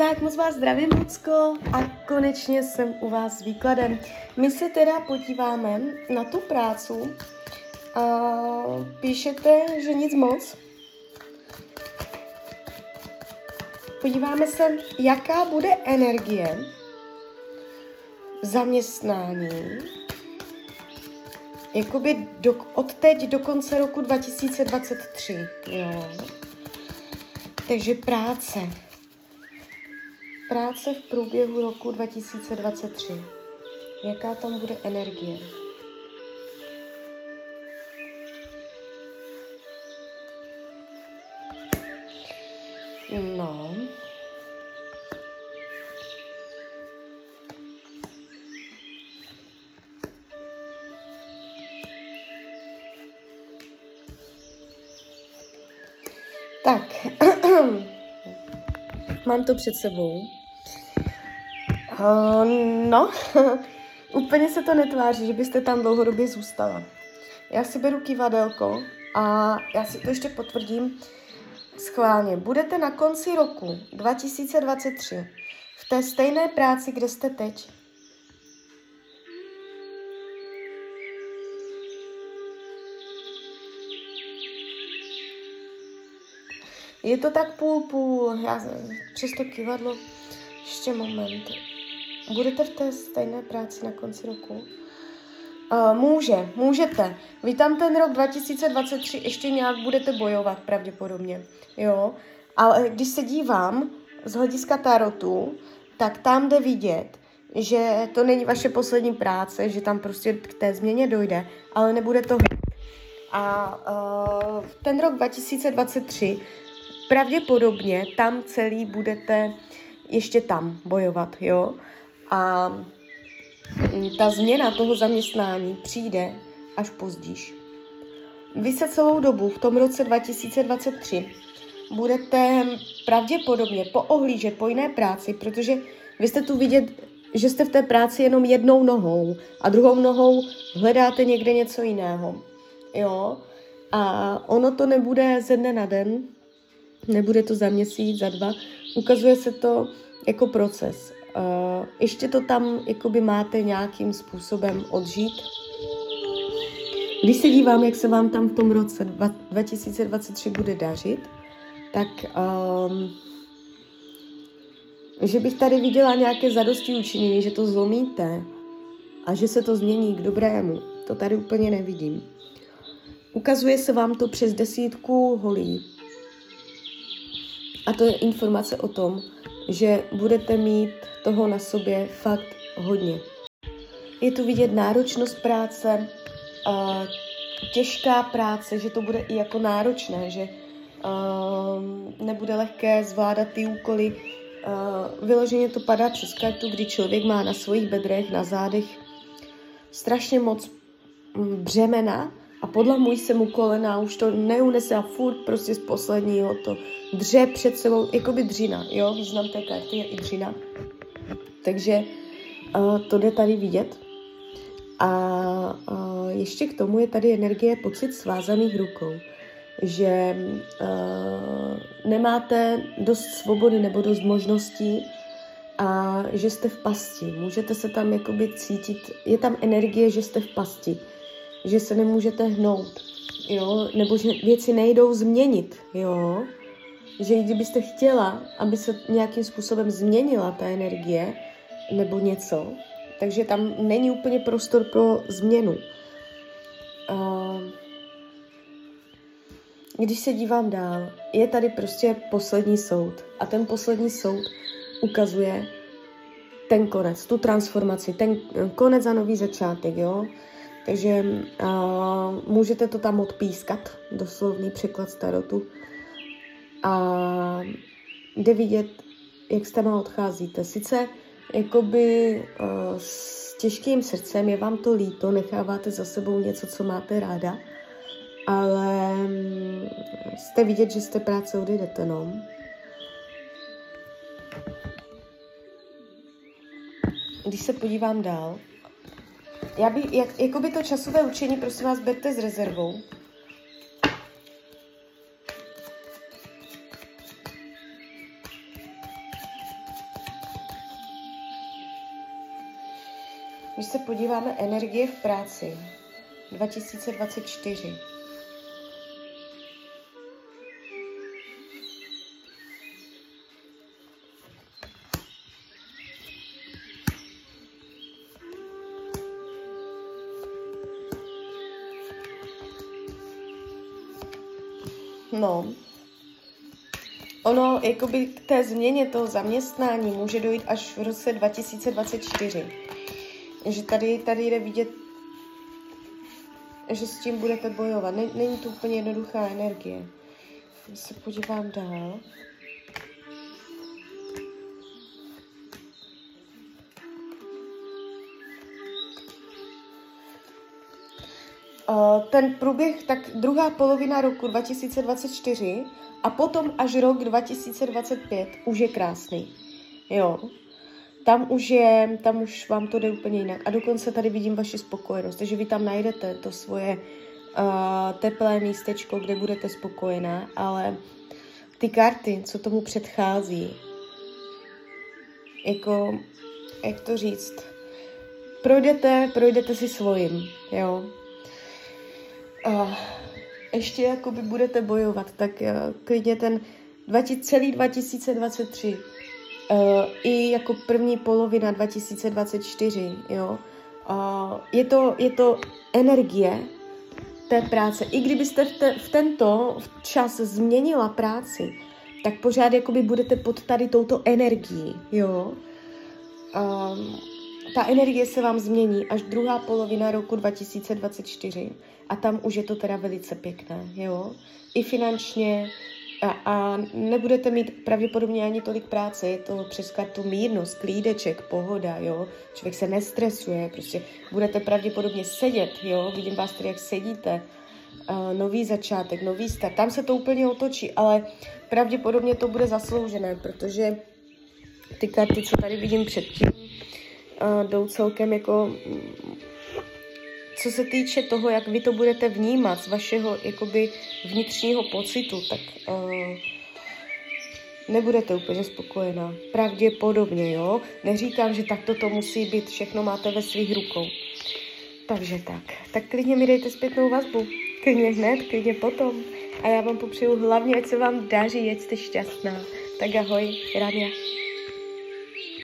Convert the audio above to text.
tak moc vás zdravím, Lucko, a konečně jsem u vás s výkladem. My se teda podíváme na tu prácu. A píšete, že nic moc. Podíváme se, jaká bude energie zaměstnání jakoby do, od teď do konce roku 2023. Jo. Takže práce. Práce v průběhu roku 2023. Jaká tam bude energie? No. Tak, mám to před sebou. Uh, no, úplně se to netváří, že byste tam dlouhodobě zůstala. Já si beru kivadelko a já si to ještě potvrdím schválně. Budete na konci roku 2023 v té stejné práci, kde jste teď. Je to tak půl půl, já přes to kivadlo, ještě moment. Budete v té stejné práci na konci roku? Uh, může, můžete. Vy tam ten rok 2023 ještě nějak budete bojovat pravděpodobně, jo. Ale když se dívám z hlediska tarotu, tak tam jde vidět, že to není vaše poslední práce, že tam prostě k té změně dojde, ale nebude to a uh, ten rok 2023 pravděpodobně tam celý budete ještě tam bojovat, jo. A ta změna toho zaměstnání přijde až pozdíž. Vy se celou dobu v tom roce 2023 budete pravděpodobně poohlížet po jiné práci, protože vy jste tu vidět, že jste v té práci jenom jednou nohou a druhou nohou hledáte někde něco jiného. Jo? A ono to nebude ze dne na den, nebude to za měsíc, za dva. Ukazuje se to jako proces. Uh, ještě to tam jakoby máte nějakým způsobem odžít. Když se dívám, jak se vám tam v tom roce 2023 bude dařit, tak um, že bych tady viděla nějaké zadosti učinění, že to zlomíte a že se to změní k dobrému. To tady úplně nevidím. Ukazuje se vám to přes desítku holí. A to je informace o tom, že budete mít toho na sobě fakt hodně. Je tu vidět náročnost práce, těžká práce, že to bude i jako náročné, že uh, nebude lehké zvládat ty úkoly. Uh, vyloženě to padá přes kartu, kdy člověk má na svých bedrech, na zádech strašně moc mm, břemena a podlamují se mu kolena, už to neunese a furt prostě z posledního to dře před sebou, jako by dřina, jo, význam té karty je i dřina. Takže uh, to jde tady vidět. A uh, ještě k tomu je tady energie pocit svázaných rukou, že uh, nemáte dost svobody nebo dost možností a že jste v pasti. Můžete se tam jakoby cítit, je tam energie, že jste v pasti že se nemůžete hnout, jo, nebo že věci nejdou změnit, jo, že i kdybyste chtěla, aby se nějakým způsobem změnila ta energie nebo něco, takže tam není úplně prostor pro změnu. Když se dívám dál, je tady prostě poslední soud a ten poslední soud ukazuje ten konec, tu transformaci, ten konec a nový začátek, jo. Takže uh, můžete to tam odpískat, doslovný překlad starotu. A jde vidět, jak s tam odcházíte. Sice jakoby uh, s těžkým srdcem je vám to líto, necháváte za sebou něco, co máte ráda, ale um, jste vidět, že jste práce odejdete, no. Když se podívám dál, já by, jak, jako by to časové učení, prosím vás, berte s rezervou. Když se podíváme energie v práci 2024, No, ono jakoby k té změně toho zaměstnání může dojít až v roce 2024. Že tady, tady jde vidět, že s tím budete bojovat. Není to úplně jednoduchá energie. Když se podívám dál. Ten průběh, tak druhá polovina roku 2024 a potom až rok 2025 už je krásný. Jo. Tam už je, tam už vám to jde úplně jinak. A dokonce tady vidím vaši spokojenost, takže vy tam najdete to svoje uh, teplé místečko, kde budete spokojená, ale ty karty, co tomu předchází, jako, jak to říct, projdete, projdete si svojím, jo uh, ještě jakoby budete bojovat, tak uh, klidně ten 20, celý 2023 uh, i jako první polovina 2024, jo. Uh, je, to, je to energie té práce. I kdybyste v, te, v tento čas změnila práci, tak pořád jakoby budete pod tady touto energií, jo. Um, ta energie se vám změní až druhá polovina roku 2024 a tam už je to teda velice pěkné, jo. I finančně a, a nebudete mít pravděpodobně ani tolik práce, je to přes kartu mírnost, klídeček, pohoda, jo. Člověk se nestresuje, prostě budete pravděpodobně sedět, jo. Vidím vás tady, jak sedíte, uh, nový začátek, nový start, tam se to úplně otočí, ale pravděpodobně to bude zasloužené, protože ty karty, co tady vidím předtím, uh, jdou celkem jako co se týče toho, jak vy to budete vnímat z vašeho jakoby vnitřního pocitu, tak uh, nebudete úplně spokojená. Pravděpodobně, jo. Neříkám, že takto to musí být, všechno máte ve svých rukou. Takže tak. Tak klidně mi dejte zpětnou vazbu. Klidně hned, klidně potom. A já vám popřeju hlavně, ať se vám daří, ať jste šťastná. Tak ahoj, Rania.